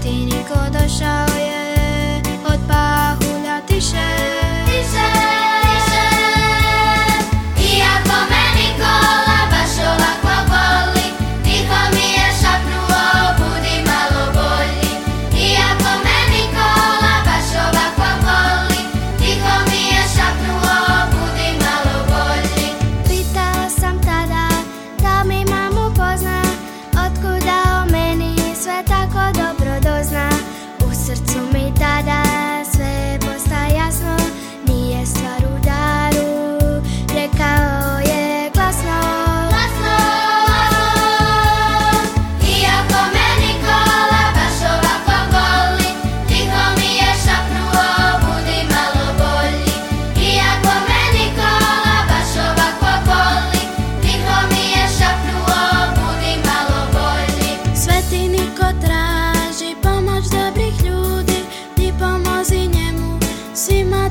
替你过多少？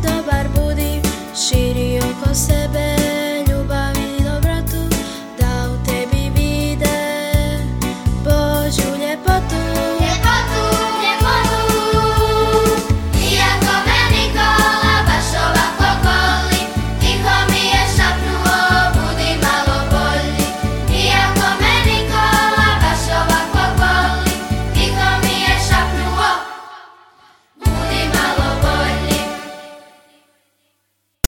صدا بر بودیم شیری و کاسبه